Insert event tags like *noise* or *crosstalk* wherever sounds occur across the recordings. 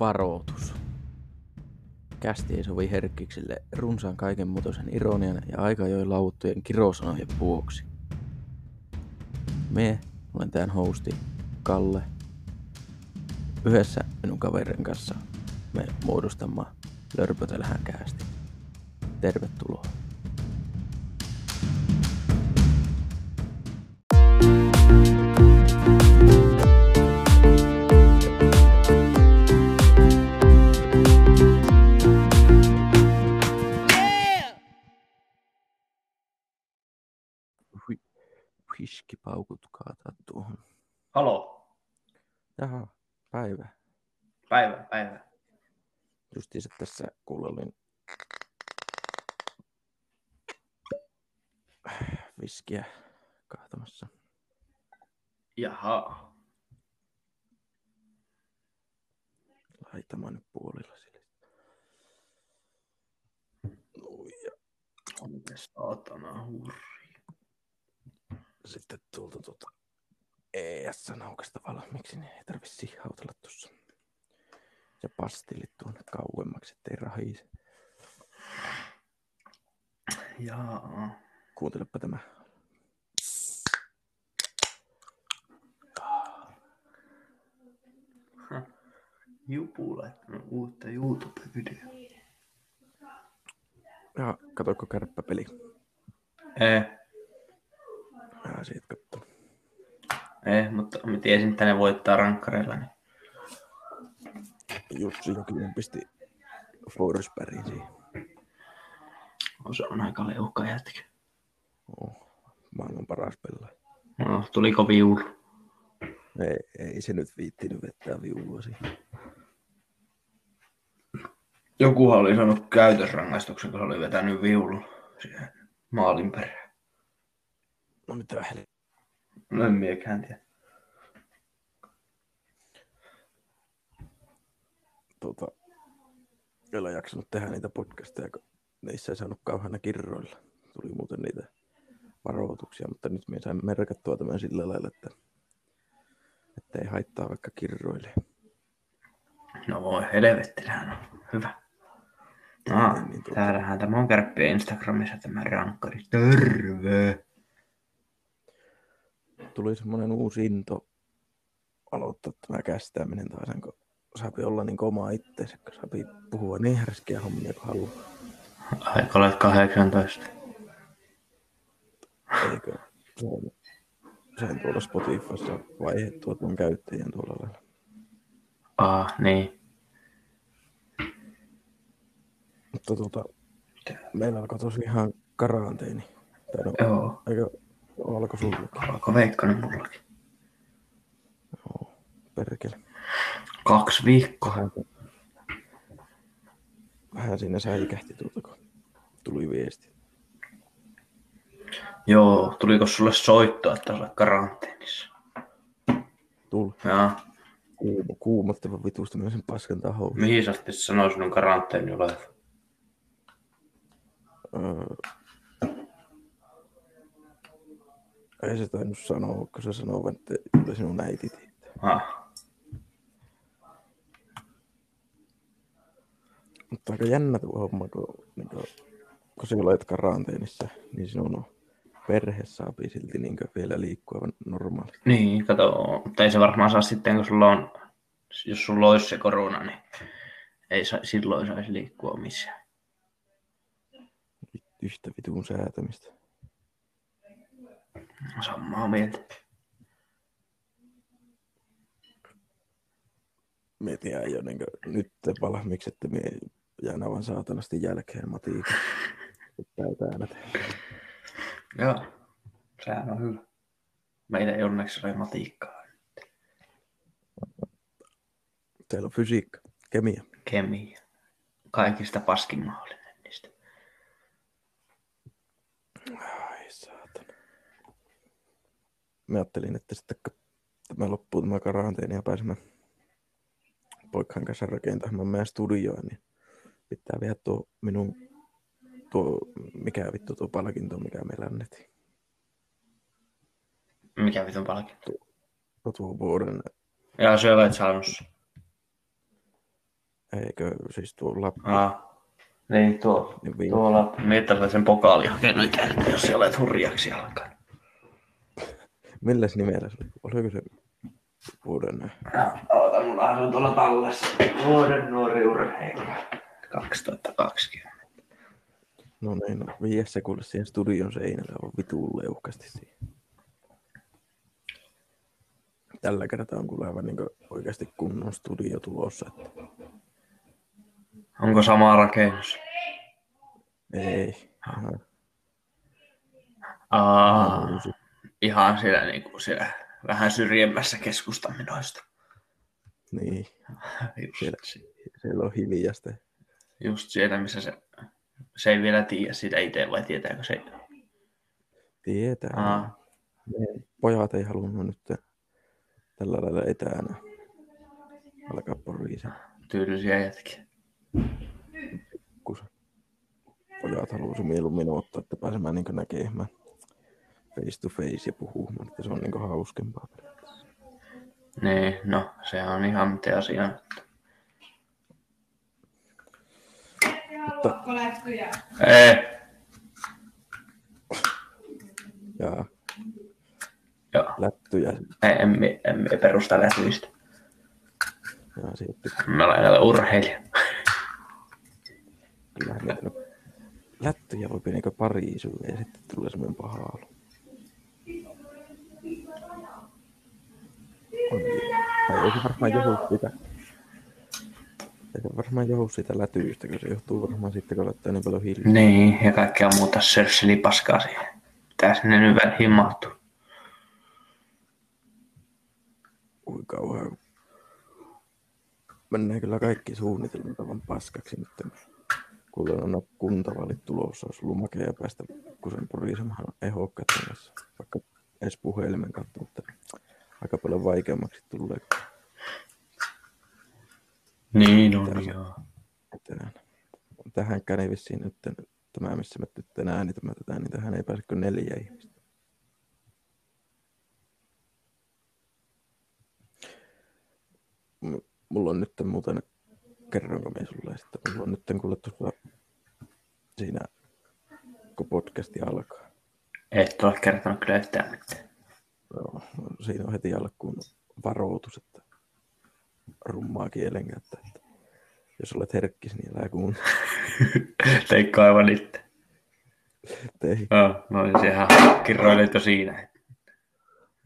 Varoitus. Kästi ei sovi herkkiksille runsaan kaiken mutoisen ironian ja aika ajoin lauttujen kirosanojen vuoksi. Me, olen tämän hosti, Kalle. Yhdessä minun kaverin kanssa me muodostamme Lörpötelhän käästi. Tervetuloa. Whiskipaukut kaataa tuohon. Halo, Jaha, päivä. päivä, päivä. Justiinsa tässä kuulelin viskiä kaatamassa. Jaha, Laitamaan nyt puolilla sille. Ui, ja saatana hurri. Sitten tuolta tuota ES naukasta valmiiksi, niin ei tarvi sihautella tuossa. Se pastillit tuonne kauemmaksi, ettei rahise. Jaa. Kuuntelepa tämä. Jupu laittanut uutta YouTube-videoa. Ja katoiko kärppäpeli? Ei, Ja siitä katso. ei, mutta mä tiesin, että ne voittaa rankkareilla. Niin. Jussi Jokinen pisti Forsbergin siihen. Se on aika leuhka jätkä. Oh, maailman paras pelaaja. No, tuliko viulu? Ei, ei se nyt viittinyt vettää viulua siihen. Jokuhan oli saanut käytösrangaistuksen, kun se oli vetänyt viulun siihen maalin perään. Mitä hel... No en miekään tiedä. Ei ole jaksanut tehdä niitä podcasteja, kun niissä ei saanut kauheana kirroilla. Tuli muuten niitä varoituksia, mutta nyt me sain merkattua tämän sillä lailla, että, että ei haittaa vaikka kirroille. No voi helvetti, sehän on hyvä. No, Niin, niin, tuota. täällähän tämä on kärppiä Instagramissa tämä rankkari. Terve! Tuli semmoinen uusi into aloittaa tämä kästääminen taas, kun saapi olla niin oma itseensä, kun saapi puhua niin härskiä hommia kuin haluaa. Aika olet 18. Eikö on tuolla Spotifyssa vaihdettua tuon käyttäjän tuolla lailla. Ah, niin. Mutta tuota, meillä alkoi tosiaan karanteeni. Tai no, Joo. eikö alkoi sullakin? Alkoi Veikkanen mullakin. Joo, perkele. Kaksi viikkoa. Vähän, vähän siinä säikähti tuota, kun tuli viesti. Joo, tuliko sulle soittoa, että olet karanteenissa? Tuli Joo. kuuma, kuumottava vitusta myös sen paskan taho. Mihin asti se sanoi sinun karanteeni olevan? Öö, ei se tainnut sanoa, kun se sanoo, että kyllä sinun äiti tietää. Ah. Mutta aika jännä tuo homma, kun, niin kuin, kun sä olet karanteenissa, niin sinun perhe saapi silti niin vielä liikkua normaalisti. Niin, kato, mutta ei se varmaan saa sitten, kun sulla on, jos sulla olisi se korona, niin ei sa, silloin saisi liikkua missään. Yhtä vitun säätämistä. Samaa mieltä. Mietin jo niin kuin, nyt valmiiksi, että me jään aivan saatanasti jälkeen matiikan. Täytä äänet. Joo, sehän on hyvä. Meillä ei onneksi ole matiikkaa. Teillä on fysiikka, kemia. Kemia. Kaikista paskin mahdollinen niistä. Ai saatana. Mä ajattelin, että sitten kun tämä loppuu tämä karanteeni ja pääsemme poikkaan kanssa rakentamaan meidän studioa, niin pitää vielä tuo minun, tuo, mikä vittu tuo palkinto, mikä meillä annettiin. Mikä vitun palkinto? Tuo, tuo vuoden Ja syö olet saanut. sen. Eikö siis tuo Lappi? Aa, niin tuo, Niin vi- tuolla miettä sen pokaali *laughs* hakenut itseltä, jos olet hurjaksi alkanut. Milläs nimellä se oli? Oliko se vuoden? Oota, mulla on tuolla tallessa. Vuoden nuori urheilija. 2020. No niin, no, viides sekulle siihen studion seinälle on vituun leuhkasti siihen. Tällä kertaa on kuule aivan niin oikeasti kunnon studio tulossa. Että Onko sama rakennus? ei, Aa, uusi. Ihan siellä, niin kuin siellä vähän syrjemmässä keskustaminoista. Niin, Just, Siellä. siellä on hiljasta. just siellä, missä se, se ei vielä tiedä sitä itse, vai tietääkö se? Tietää. Aa, Ne pojat ei halunnut nyt tällä lailla etänä alkaa poriisen. tyylisiä jätkiä. pojat halusi mieluummin ottaa, että pääsemään niin näkemään face to face ja puhumaan, että se on niin hauskempaa. Niin, no, se on ihan miten asia. Mutta? Ei, ja joo. lättyjä Ei, emme, emme perusta lätyistä. ja sitten Mä olen näillä urheilija. kyllähän niitä nyt lättyjä voi niin pariisua ja sitten tulee semmoinen paha olo. On niin. Tai ei se varmaan johdu sitä. Ei se varmaan johdu siitä lätyistä, kun se johtuu varmaan sitten, kun laittaa niin paljon hiljaa. Niin, ja kaikkea muuta sörsselipaskaa siihen. Tää sinne nyt väliin mahtuu. Ui kauhean. Mennään kyllä kaikki suunnitelmat aivan paskaksi nyt. Kun on kuntavaalit tulossa, olisi ollut makea päästä, kun sen porisemaan ehokkaiden kanssa, vaikka edes puhelimen kautta, aika paljon vaikeammaksi tulee Niin on, joo. tänään. Tähänkään ei vissiin nyt, tämä missä me nyt tänään äänitämme tätä, niin tähän ei pääse kuin neljä ihmistä. M- Mulla on nyt muuten, kerronko minä sulle, että mulla on nyt kuule tuossa siinä, kun podcasti alkaa. Et ole kertonut kyllä yhtään mitään. Joo, siinä on heti alkuun varoitus, että rummaa kielenkäyttä, että jos olet herkkis, niin älä kuuntele. *laughs* Teikko aivan itse. Ei. Joo, no niin sehän kirroilit jo siinä.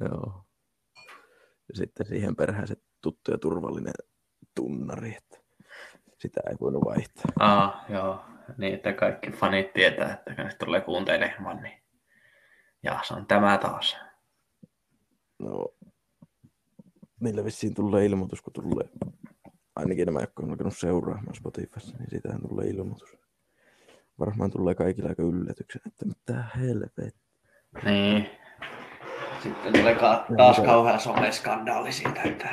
Joo. Ja sitten siihen perään se tuttu ja turvallinen tunnari, että sitä ei voinut vaihtaa. Aa, joo. Niin, että kaikki fanit tietää, että kun tulee kuuntelemaan, niin ja se on tämä taas. No, niillä vissiin tulee ilmoitus, kun tulee, ainakin nämä, jotka on alkanut seuraamaan Spotifyssa, niin siitähän tulee ilmoitus. Varmaan tulee kaikille aika yllätyksen, että mitä helvet. Niin. Sitten tulee ka- taas se- kauhea someskandaali siitä, että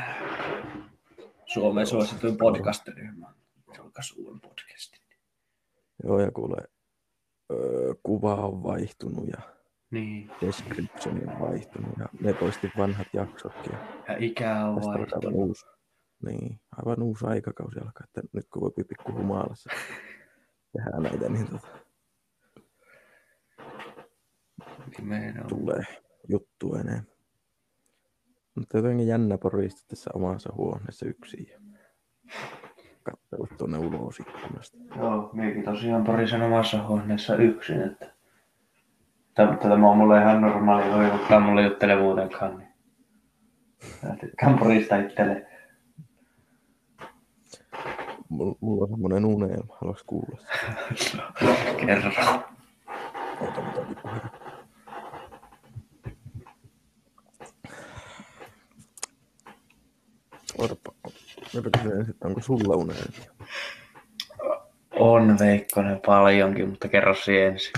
Suomen suosituin podcast-ryhmä julkaisi uuden podcastin. Joo, ja kuule, öö, kuva on vaihtunut ja Niin. description on vaihtunut ja ne poisti vanhat jaksotkin. Ja Ja ikä on tästä alkaa aivan vaihtunut. uusi, niin, aivan uusi aikakausi alkaa, että nyt kun voi pikku humalassa tehdä näitä, niin tota, Nimenomaan. tulee juttu enemmän. Mutta jotenkin jännä poristi tässä omassa huoneessa yksin ja katsellut tuonne ulos ikkunasta. Joo, minäkin tosiaan parisen omassa huoneessa yksin, että Tä- Tämä on mulle ihan normaali, ei kukaan mulle juttele muutenkaan. Niin. Mä tykkään porista itselle. Mulla, on semmoinen unelma, haluatko kuulla sen? *laughs* Kerro. Ota puhetta. Orpa, mäpä kysyn ensin, onko sulla unelmia? On Veikkonen paljonkin, mutta kerro siihen ensin.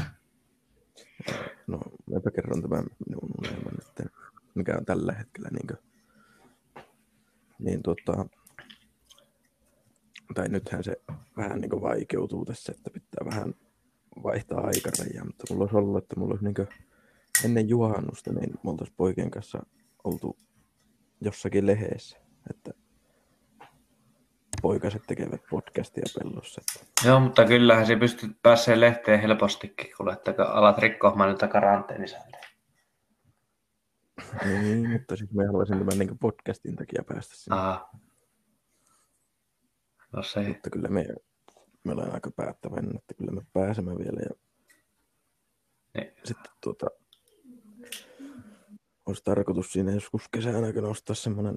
No, mäpä kerron tämän minun unelman nyt, mikä on tällä hetkellä niin kuin, niin tota, tai nythän se vähän niin vaikeutuu tässä, että pitää vähän vaihtaa aikarajaa, mutta mulla olisi ollut, että mulla olisi niin ennen juhannusta, niin me oltaisiin poikien kanssa oltu jossakin leheessä, että poikaset tekevät podcastia pellossa. Joo, mutta kyllähän se pystyt pääsee lehteen helpostikin, kun alat rikkomaan niitä karanteenisääntöjä. Niin, mutta siis mä haluaisin tämän niin podcastin takia päästä sinne. Aha. No se. Mutta kyllä me, me ollaan aika päättäväinen, että kyllä me pääsemme vielä. Ja Niin. sitten tuota, olisi tarkoitus siinä joskus kesän aikana ostaa semmoinen,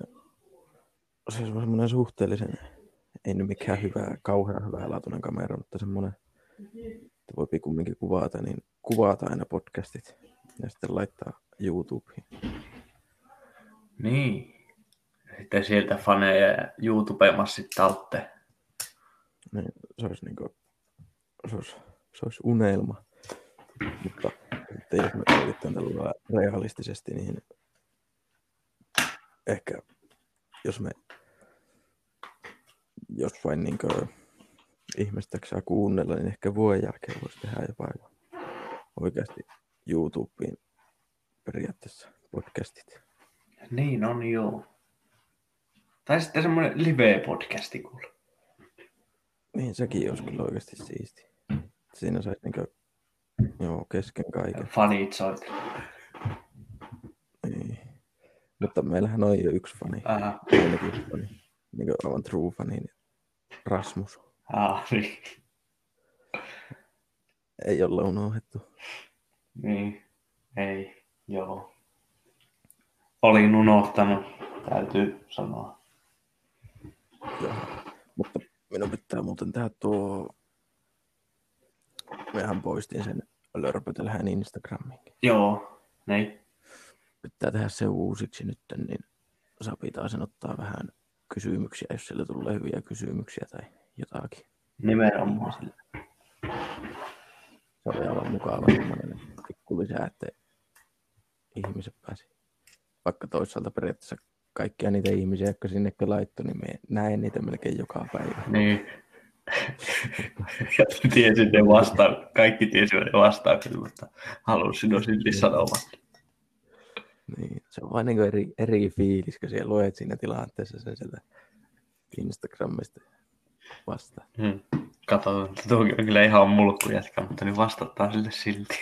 se on semmoinen suhteellisen, ei nyt mikään hyvä, kauhean hyvä laatuinen kamera, mutta semmoinen, että voi kumminkin kuvata, niin kuvata aina podcastit ja sitten laittaa YouTubeen. Niin. Sitten sieltä faneja ja YouTube-massit talteen. Niin, se olisi, niin kuin, se olisi, se olisi unelma. Mutta sitten jos me yritetään tällä realistisesti, niin ehkä jos me jos vain niin kuin, ihmiset saa kuunnella, niin ehkä vuoden jälkeen voisi tehdä jopa jo oikeasti YouTubeen periaatteessa podcastit. Niin on joo. Tai sitten semmoinen live-podcasti kuule. Niin sekin olisi kyllä oikeasti siisti. Siinä saisi niin kuin, joo, kesken kaiken. Fanit soit. Niin. Mutta meillähän on jo yksi fani. Aha. Ainakin yksi fani. Niin kuin aivan true fani. Niin Rasmus. Ah, niin. Ei olla unohdettu. niin. Ei, joo. Olin unohtanut, täytyy sanoa. Joo. Mutta minun pitää muuten tehdä tuo... Mehän poistin sen lörpötelhän Instagramiin. Joo, niin. Pitää tehdä se uusiksi nyt, niin saa sen ottaa vähän kysymyksiä, jos sille tulee hyviä kysymyksiä tai jotakin. Nimenomaan. Se oli aivan mukava semmoinen pikku lisää, että ihmiset pääsi. Vaikka toisaalta periaatteessa kaikkia niitä ihmisiä, jotka sinne laittoi, niin me näen niitä melkein joka päivä. Niin. Ja tiesin ne vasta- kaikki tiesivät ne vastaukset, mutta halusin sinua silti sanomaan. Niin, se on vain niin eri, eri fiilis, kun siellä luet siinä tilanteessa sen sieltä Instagramista vastaan. Hmm. Että tuokin on kyllä ihan mulkku jätkä, mutta niin vastataan sille silti. *laughs*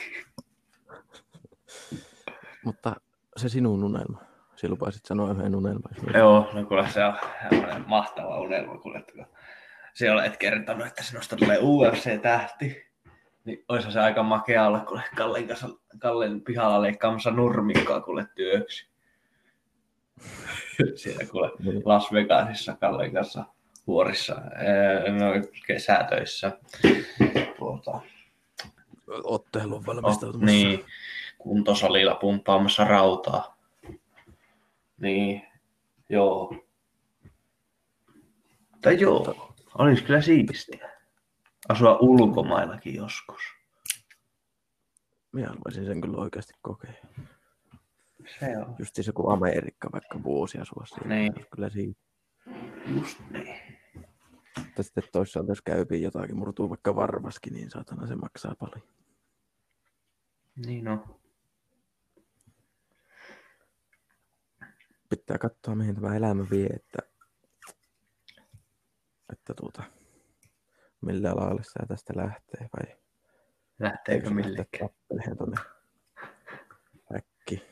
Mutta se sinun unelma. Sinä lupasit sanoa yhden unelman. Joo, no kuule se on mahtava unelma, kuule, että kun se olet kertonut, että sinusta tulee UFC-tähti. Niin olisi se aika makea olla, kuule Kallen, kanssa, Kallen pihalla leikkaamassa nurmikkoa kuule työksi. *laughs* Siellä kuule Niin. Las Vegasissa Kallen kanssa vuorissa, ää, no, kesätöissä. Tuota, Otteluun Oh, valmistautumassa. niin, kuntosalilla pumppaamassa rautaa. Niin, joo. Tai joo, olisi kyllä siistiä. Asua ulkomaillakin joskus. Minä haluaisin sen kyllä oikeasti kokea. Se on. Just se kuin Amerikka vaikka vuosi asua siinä. Niin. olisi Kyllä siinä. Just niin. Mutta sitten toisaalta jos käypiin jotakin, murtuu vaikka varvaskin, niin saatana se maksaa paljon. Niin on. Pitää katsoa, mihin tämä elämä vie, että, että tuota, millä alalle sä tästä lähtee vai Lähteekö millekään? tuonne äkki.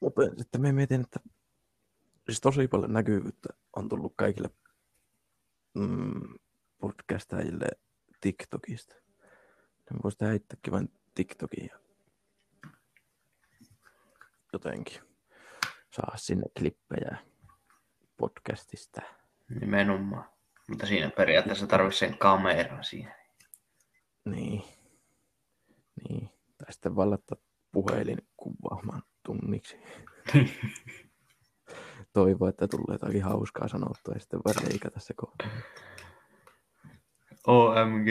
Mutta sitten me mietin, että siis tosi paljon näkyvyyttä on tullut kaikille mm, podcastajille TikTokista. Ne voisi tehdä itsekin vain TikTokin ja jotenkin saa sinne klippejä podcastista. Nimenomaan. Mutta siinä periaatteessa tarvitsisi sen kameran siihen. Niin. Niin. Tai sitten vallata puhelin kuvaamaan tunniksi. *laughs* Toivo, että tulee jotakin hauskaa sanottua ja sitten vaan leikata se kohta. OMG,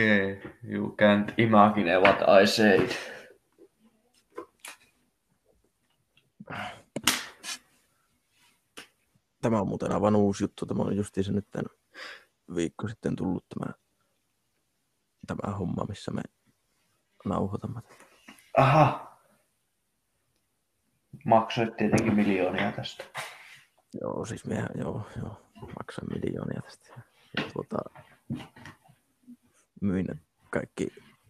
you can't imagine what I said. Tämä on muuten aivan uusi juttu. Tämä on justiinsa nyt tämän viikko sitten tullut tämä, tämä homma, missä me nauhoitamme. Aha. Maksoit tietenkin miljoonia tästä. Joo, siis mehän, joo, joo, maksan miljoonia tästä. Ja tuota, myin kaikki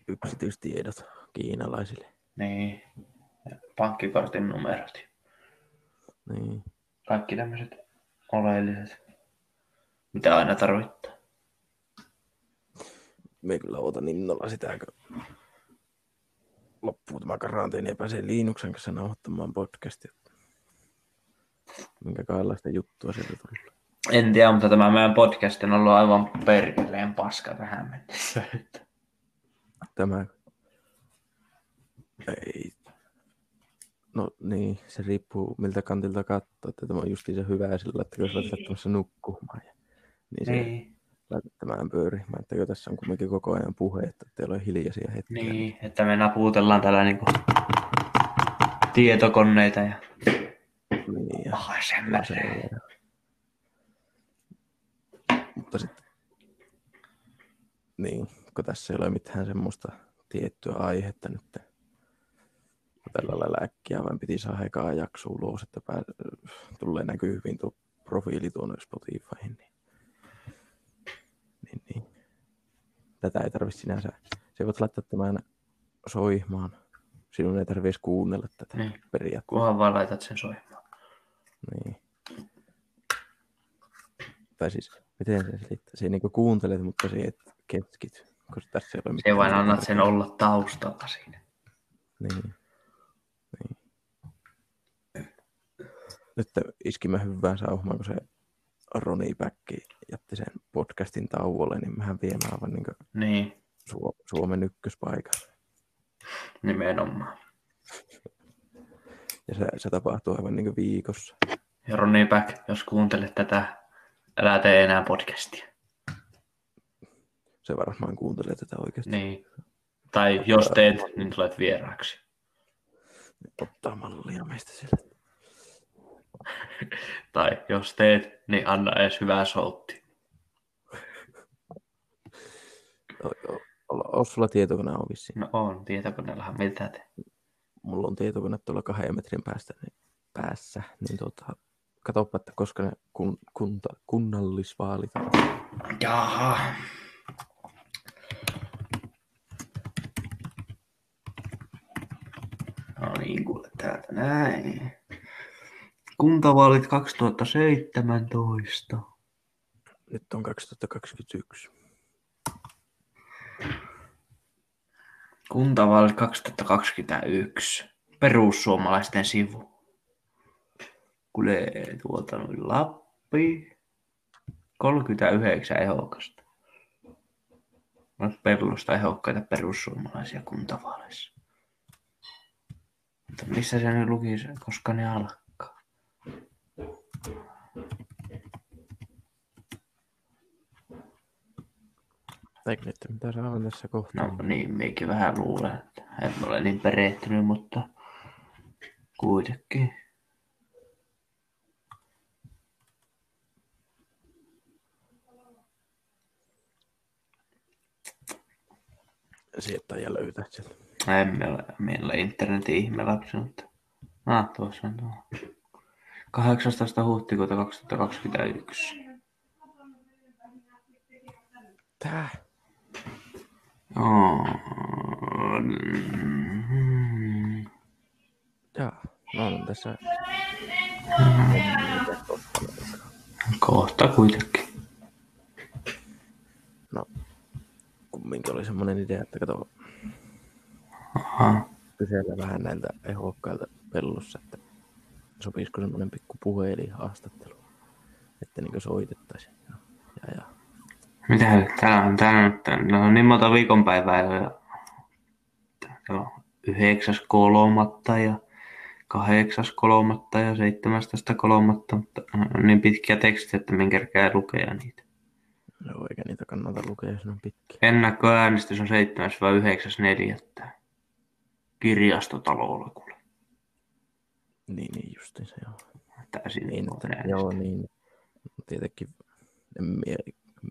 yksityistiedot kiinalaisille. Niin. Ja pankkikortin numerot. Niin. Kaikki tämmöiset oleelliset. Mitä aina tarvittaa. Me kyllä ootan innolla sitä, kun loppuu tämä karanteeni ja pääsee Liinuksen kanssa nauhoittamaan podcastia. Minkä kahdenlaista juttua sieltä tulee. En tiedä, mutta tämä meidän podcast on ollut aivan perkeleen paska tähän mennessä. Tämä... Ei. No niin, se riippuu miltä kantilta katsoo, että tämä on justiinsa hyvä sillä, että jos olet lähtemässä nukkumaan. Ja, niin se Niin, laittamaan pyörimään, että kun tässä on kuitenkin koko ajan puhe, että teillä on hiljaisia hetkiä. niin, että me naputellaan täällä niinku tietokoneita ja Niin, ja ASMR. Mutta sitten, niin, kun tässä ei ole mitään semmoista tiettyä aihetta nyt, tällä lailla äkkiä vain piti saada ekaa jakso ulos, että pää, tulee näkyviin tuo profiili tuonne Spotifyhin, niin, niin, niin. tätä ei tarvitse sinänsä, se voit laittaa tämän soimaan, sinun ei tarvitse kuunnella tätä Niin. periaatteessa. Kunhan vaan laitat sen soimaan. Niin. Tai siis, miten se selittää? Se niinku kuuntelet, mutta se et keskity. Koska tässä ei ole Se vain annat sen olla taustalla siinä. Niin. Niin. Nyt iskimme hyvään sauhumaan, kun se Roni Päkki jätti sen podcastin tauolle, niin mehän viemään aivan niin Niin, Su- Suomen ykköspaikan. nimenomaan. Ja se, se tapahtuu aivan niin viikossa. Ja Ronni Back, jos kuuntelet tätä, älä tee enää podcastia. Se varmaan kuuntelee tätä oikeasti. Niin. Tai jos teet, niin tulet vieraaksi. Ottaa mallia meistä sille. *laughs* Tai jos teet, niin anna edes hyvää soutti. Onko sulla tietokone on vissiin? No on, tietokoneellahan miltä te. mulla on tietokone tuolla kahden metrin päästä, niin päässä, niin tota, katsopa, että koska ne kun, kunta, kunnallisvaalit on. Jaha. No niin, kuule täältä näin. Kuntavaalit 2017. Nyt on 2021. Kuntavaalit 2021. Perussuomalaisten sivu. Kuule tuolta noin Lappi. 39 ehdokasta. On pellusta ehdokkaita perussuomalaisia kuntavaaleissa. Mutta missä se nyt luki, koska ne alkaa? Eikö nyt mitä saavan tässä kohtaa? No niin, meikin vähän luulen, että en ole niin perehtynyt, mutta kuitenkin. Sieltä ja löytää sieltä. Emme ole, meillä internetin ihme lapsi, mutta... Ah, tuossa on tuo. 18. huhtikuuta 2021. Tää? Oh. Mm. Jaa, no on tässä. Kohta kuitenkin. No, kumminkin oli semmonen idea, että kato, Aha. kysellä vähän näiltä ehdokkailta pellossa, että sopisiko semmonen pikku puhelihaastattelu, että niinku soitettaisiin. Ja, ja, ja Mitä nyt? Täällä on, täällä on, täällä on niin monta viikonpäivää jo. Täällä on yhdeksäs kolmatta ja kahdeksas kolmatta ja seitsemästoista kolmatta, mutta on niin pitkiä tekstejä, että minkä kerkeä lukea niitä. Joo, eikä niitä kannata lukea, jos on pitkiä. Ennakkoäänestys on 7. vai 9. neljättä. Kirjastotalolla kuule. Niin, niin justiinsa, joo. Täysin Niin, että, joo, niin. Tietenkin en mie,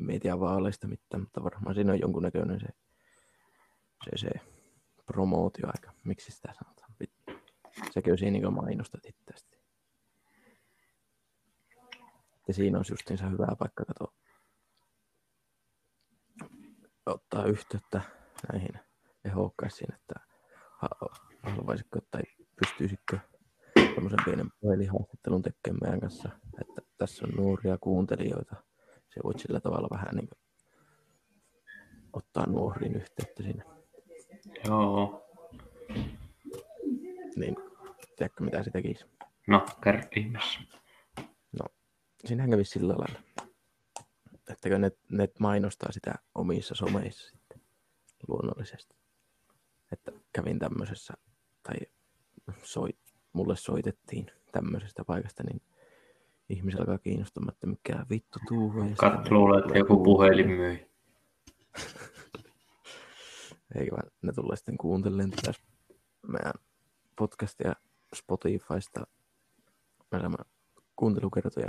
mie tiedä vaaleista mitään, mutta varmaan siinä on jonkunnäköinen se, se, se promootioaika. Miksi sitä sanotaan? Sekö siinä niin mainostat itseästi? sitten siinä olisi justiinsa hyvä paikka katsoa. Ottaa yhteyttä näihin ehokkaisiin, että haluaisitko tai pystyisikö tämmöisen pienen puhelihaastattelun tekemään meidän kanssa, että tässä on nuoria kuuntelijoita. Se voit sillä tavalla vähän niin kuin ottaa nuoriin yhteyttä siinä. Joo. Niin, tiedätkö mitä se tekisi? No, kerro ihmeessä. Siinähän kävisi sillä lailla, että ne, ne mainostaa sitä omissa someissa sitten luonnollisesti. Että kävin tämmöisessä, tai soit, mulle soitettiin tämmöisestä paikasta, niin ihmisellä alkaa kiinnostamaan, että mikä vittu tuu. ja Katso sitten luulee, että joku puhelin myi. *laughs* Eikä vaan ne tulee sitten kuuntelemaan tätä meidän podcastia Spotifysta. Me saamme kuuntelukertoja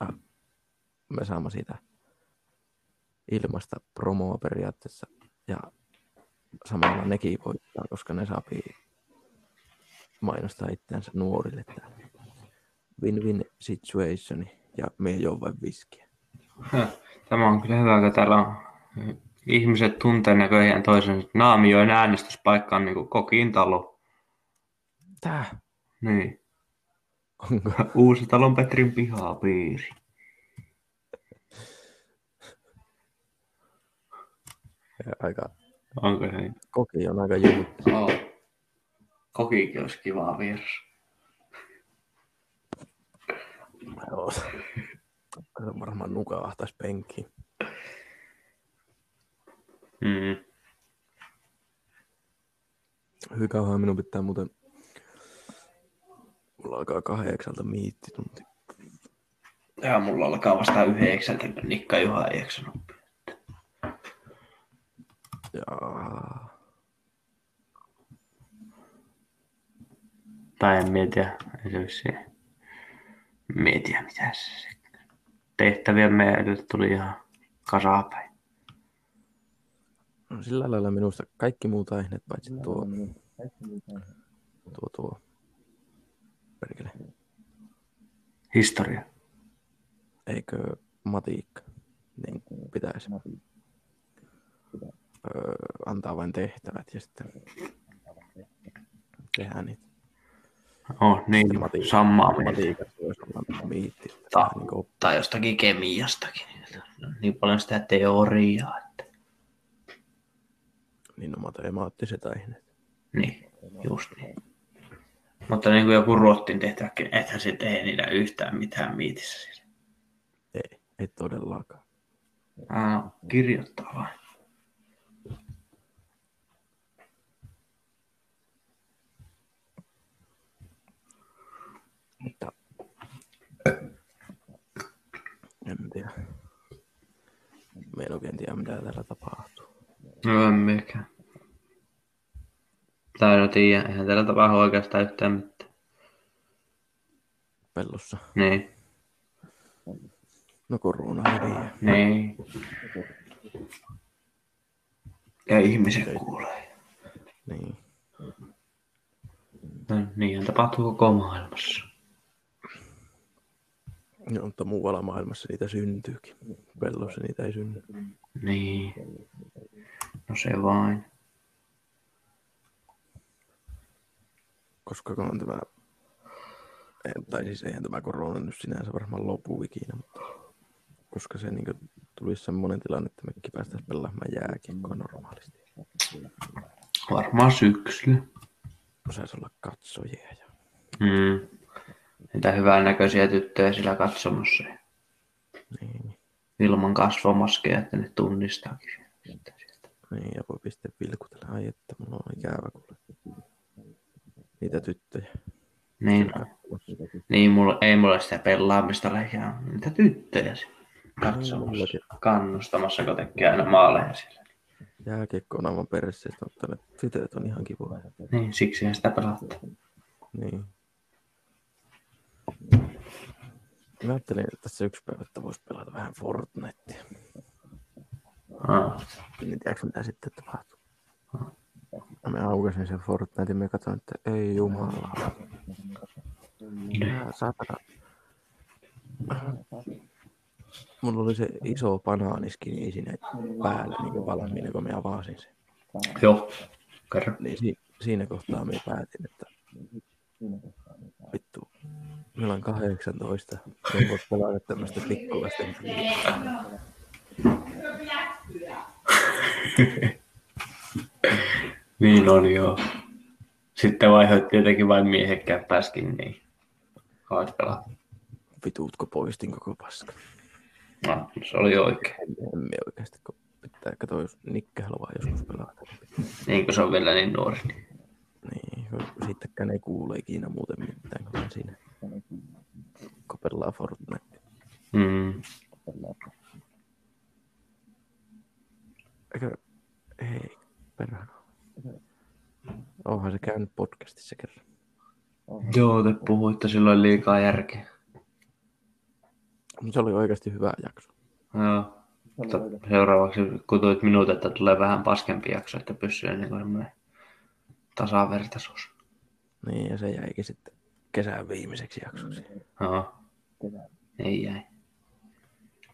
ja me saamme siitä ilmasta promoa periaatteessa. Ja samalla nekin voittaa, koska ne saapii mainostaa itseänsä nuorille täällä. Win-win situationi ja me ei ole vain viskiä. Tämä on kyllä hyvä, kun täällä on ihmiset tuntee näköjään toisen. Naamioin äänestyspaikka on niin kokin talo. Tää Niin. onko? *laughs* Uusi talon Petrin pihapiiri. Aika, Onko se niin? koki on aika juttu. Oo. Kokikin olisi kiva vieras. Joo. Se on varmaan nukahtaisi penkkiin. Mm. Hyvin kauan minun pitää muuten... Mulla alkaa kahdeksalta miittitunti. Ja mulla alkaa vasta yhdeksältä, kun Nikka Juha ei jaksanut. Ja Tai en mietiä, vissiin mietiä mitä se tehtäviä meille tuli ihan kasapäin. no sillä lailla minusta kaikki muut aineet, paitsi tuo, tuo, tuo, perkele, Historia. eikö matiikka, niin pitäisi öö, antaa vain tehtävät ja sitten tehdään niitä. Oh, niin, samaa mieltä. Ta- Niin kuin, Tai jostakin kemiastakin. On Niin paljon sitä teoriaa, että niin no matemaattiset aineet. niin, just niin. Mutta niin kuin joku ruottin tehtäväkin, ethän se tee niitä yhtään mitään miitissä. Ei, ei todellakaan. Ah, kirjoittaa vain. Mutta en tiedä. Me en oikein tiedä, mitä täällä tapahtuu. No en mikään. Tai no tiedä, eihän täällä tapahdu oikeastaan yhtään mitään. Pellossa. Niin, No korona leviää. niin. Ja ihmiset kuulee. Niin. No, niinhän tapahtuu koko maailmassa. No, mutta muualla maailmassa niitä syntyykin. Pellossa niitä ei synny. Niin. No se vain. Koska kun on tämä... Tai siis eihän tämä korona nyt sinänsä varmaan lopu ikinä, mutta koska se niin tulisi semmoinen tilanne, että mekin päästäisiin pelaamaan jääkiekkoa normaalisti. Varmaan syksyllä. Osaisi olla katsojia ja Mm. Niitä hyvän näköisiä tyttöjä sillä katsomassa. niin, Ilman kasvomaskeja, että ne tunnistaakin. Niin, ja voi pistää vilkutella. Ai että mulla on ikävä kuule. Niitä tyttöjä. Niin, niin mulla, ei mulla sitä pelaamista ihan niitä tyttöjä siellä katsomassa. Mullakin Kannustamassa, kun tekee aina maaleja siellä. Jääkiekko on aivan perseestä, mutta ne tytöt on ihan kivoja. Niin, siksi sitä pelataan. Niin. Mä ajattelin, että tässä yksi päivä, että voisi pelata vähän Fortnitea. Ah. Niin tiedätkö mitä sitten tapahtuu? Mä aukasin sen Fortnite ja mä katsoin, että ei jumala. Tää saatana. Mulla oli se iso banaaniskini siinä päällä niin valmiina, kun mä avasin sen. Joo, kerro. Niin si- siinä kohtaa mä päätin, että vittu, meillä on 18. Ei voi pelata tämmöistä pikkulasten peliä. *laughs* Niin on joo. Sitten vaihoit tietenkin vain miehekkään pääskin, niin haet pelaa. Vituutko poistin koko paska. No, se oli oikein. En, en me oikeasti, kun pitää katsoa, jos Nikke haluaa joskus pelata. Niin kuin se on vielä niin nuori. Niin. Kun siitäkään ei kuule ikinä muuten mitään, kun siinä kopellaan Fortnite. Mm. Eikö, ei, perhana. Onhan se käynyt podcastissa kerran. Joo, te puhuitte silloin liikaa järkeä. Mutta se oli oikeasti hyvä jakso. Joo. Mutta seuraavaksi kutuit minut, että tulee vähän paskempi jakso, että pysyy niin semmoinen tasavertaisuus. Niin, ja se jäikin sitten kesän viimeiseksi jaksoksi. Joo. Ei jäi.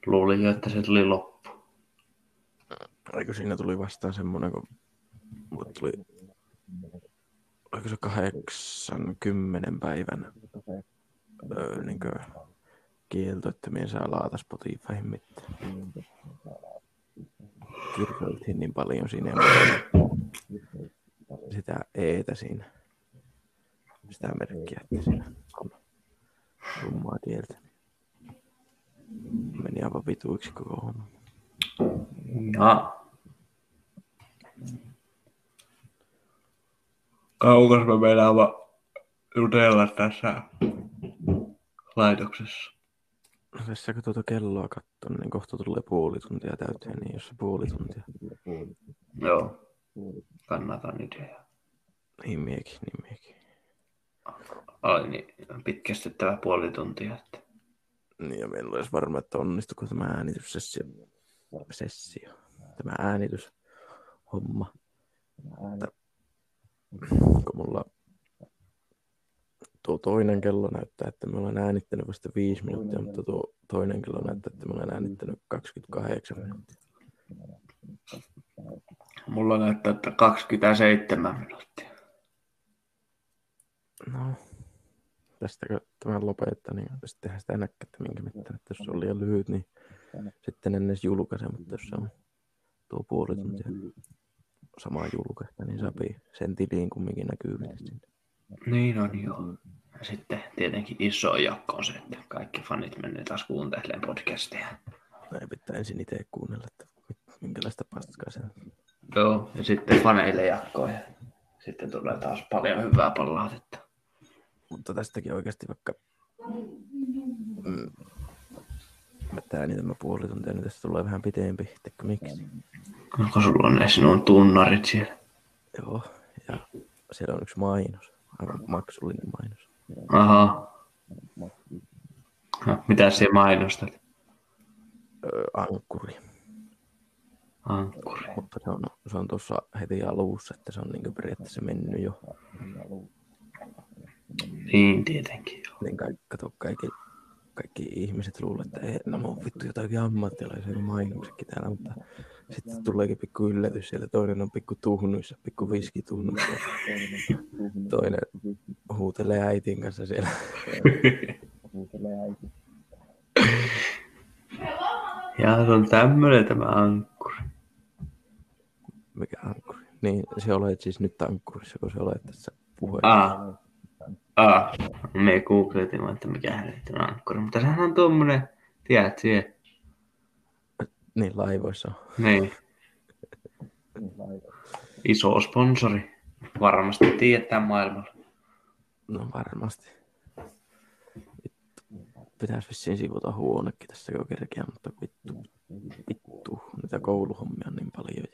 Luulin jo, että se tuli loppu. Eikö siinä tuli vastaan semmonen, kun mulle tuli, oliko se 80 päivän öö, niin kielto, että minä saa laata Spotifyhin mitään. Kirjoitin niin paljon siinä sitä eetä siinä. Sitä merkkiä, että siinä on rummaa kieltä. Meni aivan vituiksi koko homma. Ja. Kaukas me vaan jutella tässä laitoksessa. No tässä kun tuota kelloa katson, niin kohta tulee puoli tuntia täyteen, niin jos se puoli tuntia. Joo. Kannatan idea. Niin miekin, niin miekin. Oli niin pitkästyttävä puoli tuntia. Että... Niin ja meillä olisi varma, että onnistuko tämä äänityssessio. Sessio. Tämä äänityshomma. Että, kun mulla tuo toinen kello näyttää, että me ollaan äänittänyt vasta viisi minuuttia, mutta tuo toinen kello näyttää, että me ollaan äänittänyt 28 minuuttia. Mulla näyttää, että 27 minuuttia. No, tästä tämän lopettaa, niin sittenhän sitä näkee, että minkä mittaan, että jos se on liian lyhyt, niin sitten en edes julkaise, mutta jos se on tuo puoli tuntia samaa julkaista, niin sopii sen tiliin kumminkin näkyy sinne. Niin on joo. Ja sitten tietenkin iso jakko on se, että kaikki fanit menee taas kuuntelemaan podcastia. Näin pitää ensin itse kuunnella, että minkälaista paskaa se on. Joo, ja sitten faneille jakkoa ja sitten tulee taas paljon hyvää palautetta. Mutta tästäkin oikeasti vaikka mm, mä äänitämme puoli tuntia, niin tästä tulee vähän pitempi. Teikö miksi? Onko sulla on ne sinun tunnarit siellä? Joo, ja siellä on yksi mainos, aivan maksullinen mainos. Aha. No, mitä siellä mainostat? Öö, ankkuri. Ankkuri. Mutta se on, se on tuossa heti alussa, että se on niin periaatteessa mennyt jo. Niin, tietenkin. Joo. Niin kaikki, kato, kaikki, kaikki ihmiset luulee, että ei, no on vittu jotakin ammattilaisia mainoksetkin täällä, mutta sitten tuleekin pikku yllätys siellä. Toinen on pikku tuhnuissa, pikku viskituhnuissa. Toinen huutelee äitin kanssa siellä. Ja se on tämmöinen tämä ankkuri. Mikä ankkuri? Niin, se olet siis nyt ankkurissa, kun se olet tässä puheessa. Ah. Me googletin, että mikä hänet on ankkuri. Mutta sehän on tuommoinen, tiedät siihen. Niin, laivoissa on. Niin. Iso sponsori. Varmasti tiedetään maailmalla. No varmasti. Pitäisi vissiin sivuta huonekin tässä kun kerkeä, mutta vittu. Vittu. Niitä kouluhommia on niin paljon.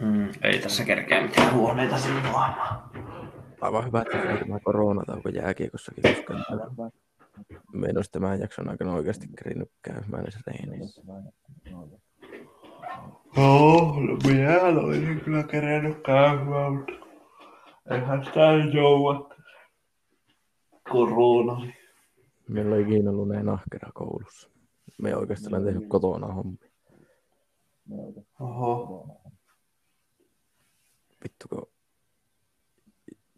Mm, ei tässä kerkeä mitään huoneita sivuamaan. Aivan hyvä, että tämä koronatauko jääkiekossakin, koska me olisi tämän jakson aikana oikeasti kerinyt käymään edes reenissä. Joo, no minä olisin kyllä kerennyt käymään, mutta eihän sitä nyt jouda. Korona. Meillä ei ikinä ollut näin ahkera koulussa. Me oikeastaan olen tehnyt kotona hommia. Oho. Vittu, kun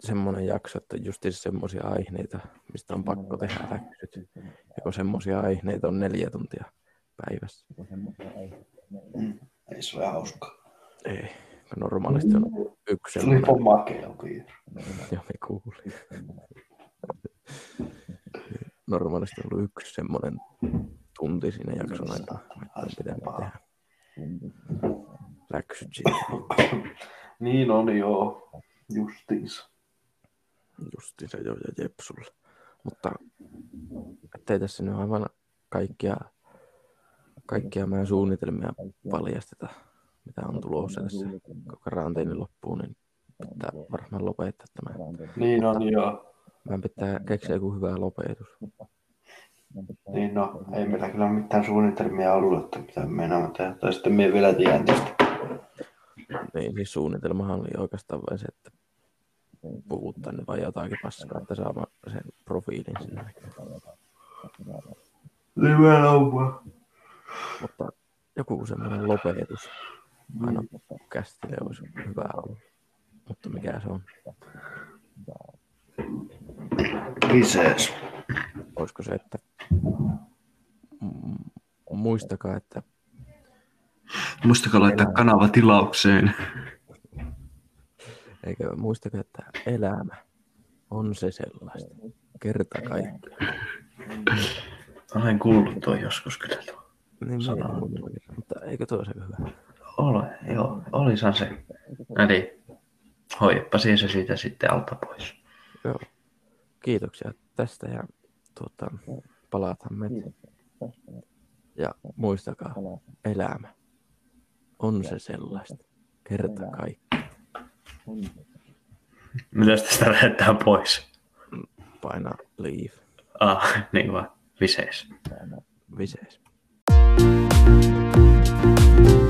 semmoinen jakso, että just semmoisia aineita, mistä on pakko tehdä läksyt. Ja kun semmoisia aineita on neljä tuntia päivässä. Ei se ole hauskaa. Ei. kun Normaalisti on yksi semmoinen. makea piirre. Joo, me kuulin. Normaalisti on ollut yksi semmoinen tunti siinä jakson aikana, että on pitänyt tehdä läksyt siitä. *coughs* Niin on joo. Justiinsa. Justiinsa jo ja Jepsulla. Mutta ettei tässä nyt aivan kaikkia, kaikkia meidän suunnitelmia paljasteta, mitä on tulossa tässä, kun karanteeni loppuu, niin pitää varmaan lopettaa tämä. Niin on joo. Meidän pitää keksiä joku hyvä lopetus. Niin no, ei meillä kyllä mitään suunnitelmia ollut, että mitä me meinaamme tehdä. Tai sitten me vielä tiedän tästä. Niin, siis suunnitelmahan oli oikeastaan vain se, että puhut tänne vai jotakin paskaa, että saa sen profiilin sinne. Nimenomaan. Mutta joku semmoinen lopetus aina kästille olisi hyvä olla. Mutta mikä se on? Visees. Olisiko se, että muistakaa, että Muistakaa laittaa kanava tilaukseen. Eikö muistakaa, että elämä on se sellaista. Kerta kaikki. Olen kuullut tuo joskus kyllä. tuo. Niin Sana. minä muistan, mutta eikö tuo se hyvä? Ole, joo, olisan se. Eli hoidapa se siitä sitten alta pois. Joo. Kiitoksia tästä ja tuota, palataan me. Ja muistakaa, elämä on se sellaista. Kerta kaikki. Mitäs tästä lähdetään pois? Paina leave. Ah, *laughs* niin vaan. Visees. Visees. Thank